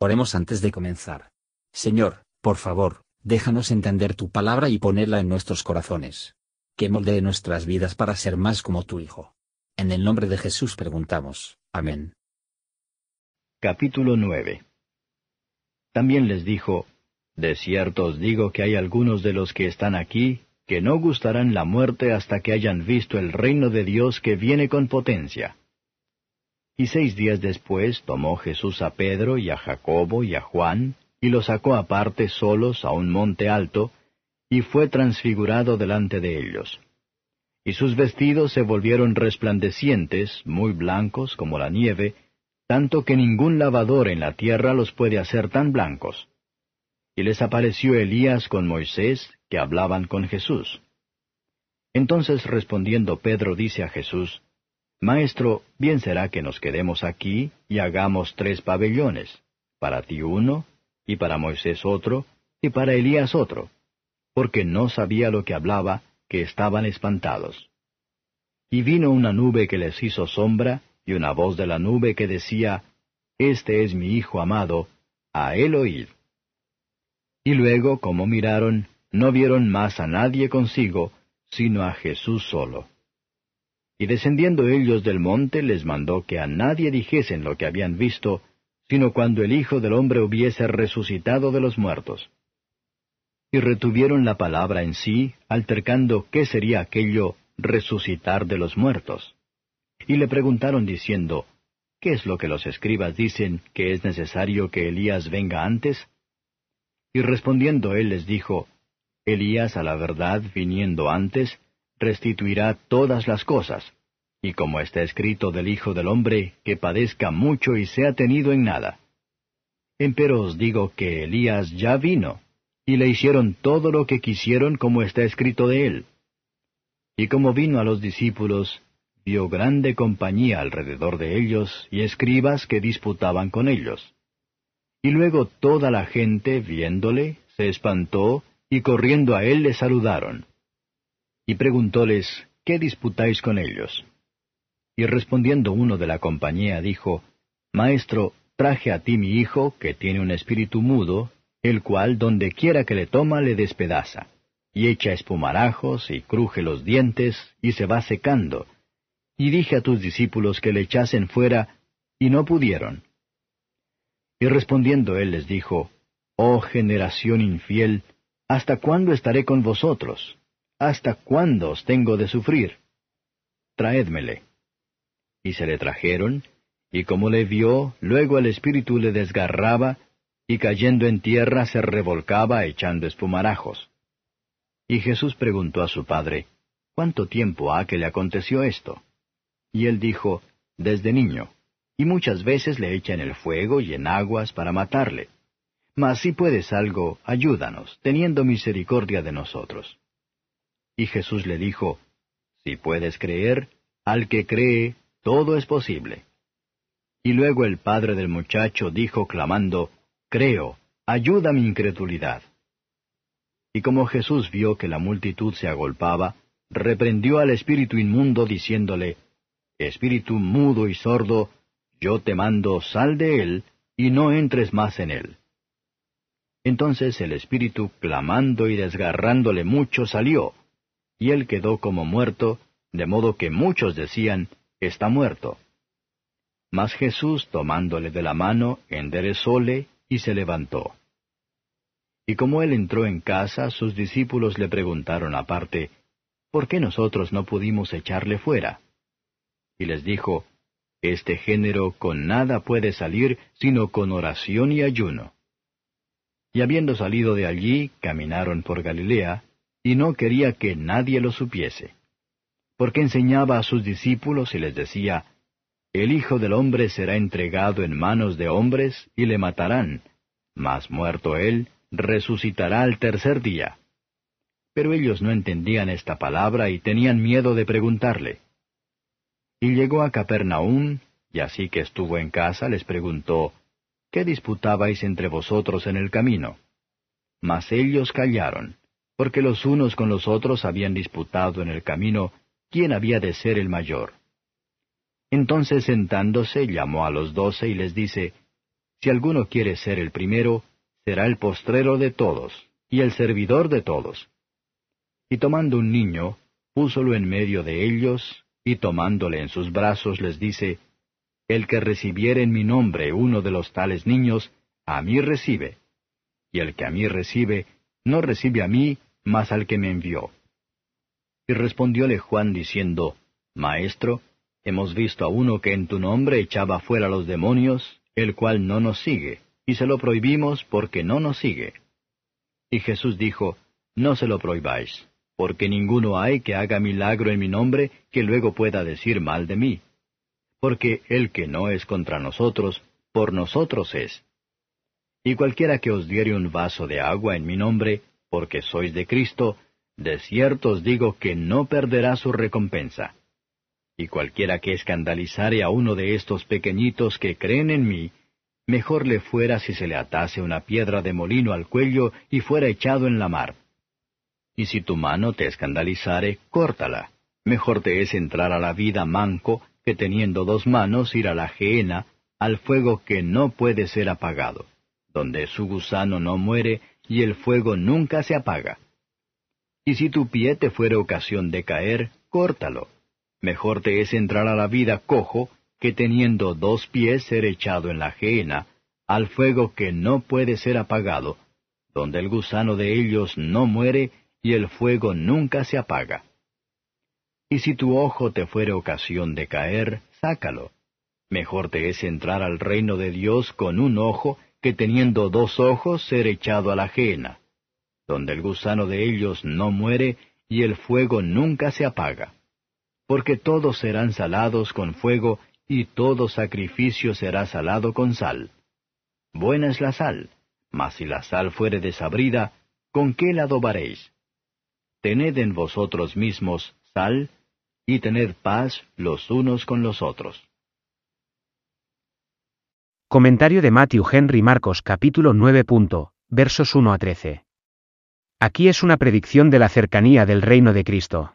Oremos antes de comenzar. Señor, por favor, déjanos entender tu palabra y ponerla en nuestros corazones. Que moldee nuestras vidas para ser más como tu Hijo. En el nombre de Jesús preguntamos. Amén. Capítulo 9 También les dijo, De cierto os digo que hay algunos de los que están aquí que no gustarán la muerte hasta que hayan visto el reino de Dios que viene con potencia. Y seis días después tomó Jesús a Pedro y a Jacobo y a Juan, y los sacó aparte solos a un monte alto, y fue transfigurado delante de ellos. Y sus vestidos se volvieron resplandecientes, muy blancos como la nieve, tanto que ningún lavador en la tierra los puede hacer tan blancos. Y les apareció Elías con Moisés, que hablaban con Jesús. Entonces respondiendo Pedro dice a Jesús, Maestro, bien será que nos quedemos aquí y hagamos tres pabellones, para ti uno, y para Moisés otro, y para Elías otro, porque no sabía lo que hablaba, que estaban espantados. Y vino una nube que les hizo sombra, y una voz de la nube que decía, Este es mi Hijo amado, a él oíd. Y luego, como miraron, no vieron más a nadie consigo, sino a Jesús solo. Y descendiendo ellos del monte les mandó que a nadie dijesen lo que habían visto, sino cuando el Hijo del hombre hubiese resucitado de los muertos. Y retuvieron la palabra en sí, altercando qué sería aquello resucitar de los muertos. Y le preguntaron diciendo, ¿Qué es lo que los escribas dicen que es necesario que Elías venga antes? Y respondiendo él les dijo, Elías a la verdad viniendo antes, restituirá todas las cosas, y como está escrito del Hijo del Hombre, que padezca mucho y sea tenido en nada. Empero os digo que Elías ya vino, y le hicieron todo lo que quisieron como está escrito de él. Y como vino a los discípulos, vio grande compañía alrededor de ellos y escribas que disputaban con ellos. Y luego toda la gente, viéndole, se espantó, y corriendo a él le saludaron y preguntóles, ¿qué disputáis con ellos? Y respondiendo uno de la compañía dijo, Maestro, traje a ti mi hijo, que tiene un espíritu mudo, el cual donde quiera que le toma le despedaza, y echa espumarajos, y cruje los dientes, y se va secando. Y dije a tus discípulos que le echasen fuera, y no pudieron. Y respondiendo él les dijo, Oh generación infiel, ¿hasta cuándo estaré con vosotros? ¿Hasta cuándo os tengo de sufrir? Traédmele. Y se le trajeron, y como le vio, luego el espíritu le desgarraba, y cayendo en tierra se revolcaba echando espumarajos. Y Jesús preguntó a su padre, ¿Cuánto tiempo ha que le aconteció esto? Y él dijo, Desde niño, y muchas veces le echan el fuego y en aguas para matarle. Mas si puedes algo, ayúdanos, teniendo misericordia de nosotros. Y Jesús le dijo, Si puedes creer, al que cree, todo es posible. Y luego el padre del muchacho dijo clamando, Creo, ayuda mi incredulidad. Y como Jesús vio que la multitud se agolpaba, reprendió al espíritu inmundo diciéndole, Espíritu mudo y sordo, yo te mando, sal de él, y no entres más en él. Entonces el espíritu, clamando y desgarrándole mucho, salió, y él quedó como muerto, de modo que muchos decían, está muerto. Mas Jesús, tomándole de la mano, enderezóle y se levantó. Y como él entró en casa, sus discípulos le preguntaron aparte, ¿por qué nosotros no pudimos echarle fuera? Y les dijo, Este género con nada puede salir sino con oración y ayuno. Y habiendo salido de allí, caminaron por Galilea, y no quería que nadie lo supiese. Porque enseñaba a sus discípulos y les decía, El Hijo del Hombre será entregado en manos de hombres y le matarán, mas muerto él, resucitará al tercer día. Pero ellos no entendían esta palabra y tenían miedo de preguntarle. Y llegó a Capernaum, y así que estuvo en casa les preguntó, ¿Qué disputabais entre vosotros en el camino? Mas ellos callaron porque los unos con los otros habían disputado en el camino quién había de ser el mayor. Entonces sentándose llamó a los doce y les dice, Si alguno quiere ser el primero, será el postrero de todos, y el servidor de todos. Y tomando un niño, púsolo en medio de ellos, y tomándole en sus brazos les dice, El que recibiere en mi nombre uno de los tales niños, a mí recibe. Y el que a mí recibe, no recibe a mí, mas al que me envió. Y respondióle Juan diciendo, Maestro, hemos visto a uno que en tu nombre echaba fuera los demonios, el cual no nos sigue, y se lo prohibimos porque no nos sigue. Y Jesús dijo, No se lo prohibáis, porque ninguno hay que haga milagro en mi nombre que luego pueda decir mal de mí. Porque el que no es contra nosotros, por nosotros es. Y cualquiera que os diere un vaso de agua en mi nombre, porque sois de Cristo, de cierto os digo que no perderá su recompensa. Y cualquiera que escandalizare a uno de estos pequeñitos que creen en mí, mejor le fuera si se le atase una piedra de molino al cuello y fuera echado en la mar. Y si tu mano te escandalizare, córtala. Mejor te es entrar a la vida manco que teniendo dos manos ir a la gehenna, al fuego que no puede ser apagado, donde su gusano no muere y el fuego nunca se apaga. Y si tu pie te fuere ocasión de caer, córtalo Mejor te es entrar a la vida cojo que teniendo dos pies ser echado en la gehenna, al fuego que no puede ser apagado, donde el gusano de ellos no muere y el fuego nunca se apaga. Y si tu ojo te fuere ocasión de caer, sácalo. Mejor te es entrar al reino de Dios con un ojo que teniendo dos ojos ser echado a la gehenna, donde el gusano de ellos no muere y el fuego nunca se apaga porque todos serán salados con fuego, y todo sacrificio será salado con sal. Buena es la sal, mas si la sal fuere desabrida, ¿con qué la adobaréis? Tened en vosotros mismos sal, y tened paz los unos con los otros. Comentario de Matthew Henry Marcos capítulo 9. versos 1 a 13. Aquí es una predicción de la cercanía del reino de Cristo.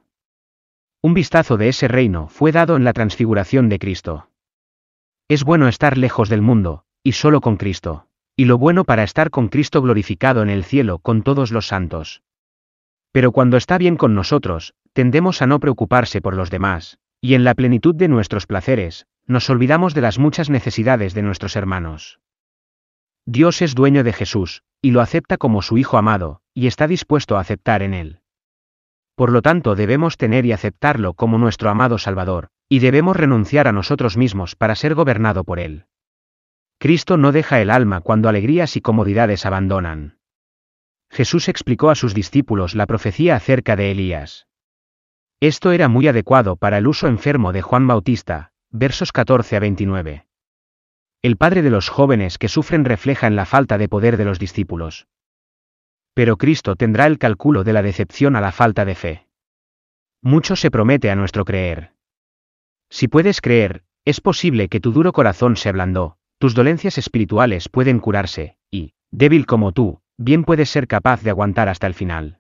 Un vistazo de ese reino fue dado en la transfiguración de Cristo. Es bueno estar lejos del mundo, y solo con Cristo, y lo bueno para estar con Cristo glorificado en el cielo con todos los santos. Pero cuando está bien con nosotros, tendemos a no preocuparse por los demás, y en la plenitud de nuestros placeres, nos olvidamos de las muchas necesidades de nuestros hermanos. Dios es dueño de Jesús, y lo acepta como su Hijo amado, y está dispuesto a aceptar en él. Por lo tanto debemos tener y aceptarlo como nuestro amado Salvador, y debemos renunciar a nosotros mismos para ser gobernado por Él. Cristo no deja el alma cuando alegrías y comodidades abandonan. Jesús explicó a sus discípulos la profecía acerca de Elías. Esto era muy adecuado para el uso enfermo de Juan Bautista, versos 14 a 29. El padre de los jóvenes que sufren refleja en la falta de poder de los discípulos pero Cristo tendrá el cálculo de la decepción a la falta de fe. Mucho se promete a nuestro creer. Si puedes creer, es posible que tu duro corazón se ablandó, tus dolencias espirituales pueden curarse, y, débil como tú, bien puedes ser capaz de aguantar hasta el final.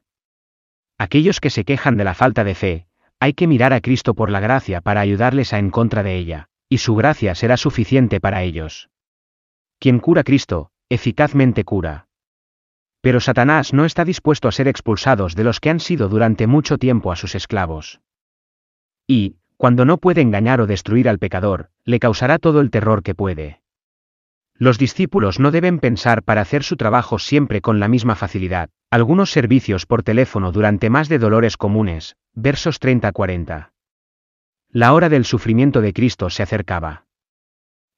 Aquellos que se quejan de la falta de fe, hay que mirar a Cristo por la gracia para ayudarles a en contra de ella, y su gracia será suficiente para ellos. Quien cura Cristo, eficazmente cura. Pero Satanás no está dispuesto a ser expulsados de los que han sido durante mucho tiempo a sus esclavos. Y, cuando no puede engañar o destruir al pecador, le causará todo el terror que puede. Los discípulos no deben pensar para hacer su trabajo siempre con la misma facilidad, algunos servicios por teléfono durante más de dolores comunes, versos 30-40. La hora del sufrimiento de Cristo se acercaba.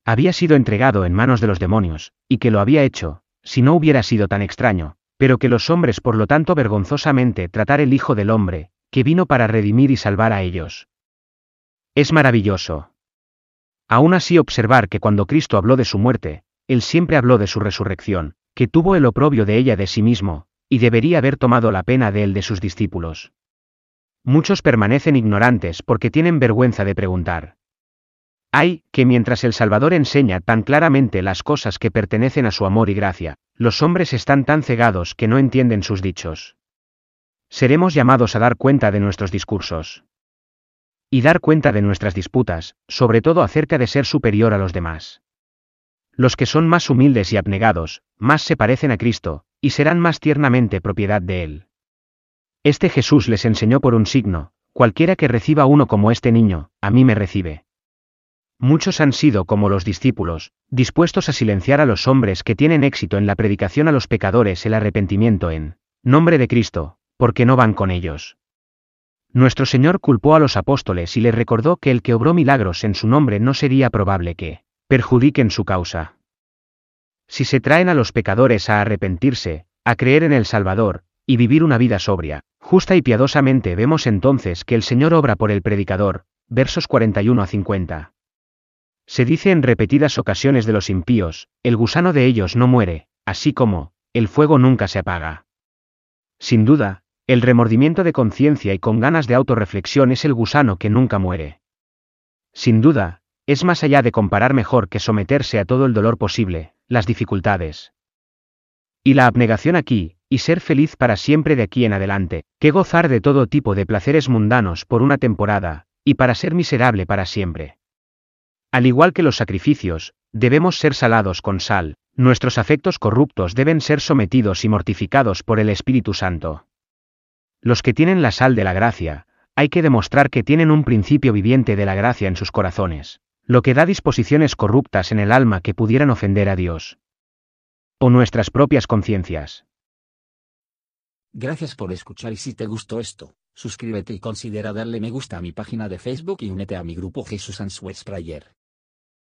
Había sido entregado en manos de los demonios, y que lo había hecho, si no hubiera sido tan extraño, pero que los hombres por lo tanto vergonzosamente tratar el Hijo del Hombre, que vino para redimir y salvar a ellos. Es maravilloso. Aún así observar que cuando Cristo habló de su muerte, Él siempre habló de su resurrección, que tuvo el oprobio de ella de sí mismo, y debería haber tomado la pena de él de sus discípulos. Muchos permanecen ignorantes porque tienen vergüenza de preguntar. Hay, que mientras el Salvador enseña tan claramente las cosas que pertenecen a su amor y gracia, los hombres están tan cegados que no entienden sus dichos. Seremos llamados a dar cuenta de nuestros discursos. Y dar cuenta de nuestras disputas, sobre todo acerca de ser superior a los demás. Los que son más humildes y abnegados, más se parecen a Cristo, y serán más tiernamente propiedad de Él. Este Jesús les enseñó por un signo, cualquiera que reciba uno como este niño, a mí me recibe. Muchos han sido como los discípulos, dispuestos a silenciar a los hombres que tienen éxito en la predicación a los pecadores el arrepentimiento en nombre de Cristo, porque no van con ellos. Nuestro Señor culpó a los apóstoles y les recordó que el que obró milagros en su nombre no sería probable que perjudiquen su causa. Si se traen a los pecadores a arrepentirse, a creer en el Salvador, y vivir una vida sobria, justa y piadosamente vemos entonces que el Señor obra por el predicador, versos 41 a 50. Se dice en repetidas ocasiones de los impíos, el gusano de ellos no muere, así como, el fuego nunca se apaga. Sin duda, el remordimiento de conciencia y con ganas de autorreflexión es el gusano que nunca muere. Sin duda, es más allá de comparar mejor que someterse a todo el dolor posible, las dificultades. Y la abnegación aquí, y ser feliz para siempre de aquí en adelante, que gozar de todo tipo de placeres mundanos por una temporada, y para ser miserable para siempre. Al igual que los sacrificios, debemos ser salados con sal, nuestros afectos corruptos deben ser sometidos y mortificados por el Espíritu Santo. Los que tienen la sal de la gracia, hay que demostrar que tienen un principio viviente de la gracia en sus corazones, lo que da disposiciones corruptas en el alma que pudieran ofender a Dios. O nuestras propias conciencias. Gracias por escuchar y si te gustó esto, suscríbete y considera darle me gusta a mi página de Facebook y únete a mi grupo Jesús Answers Prayer.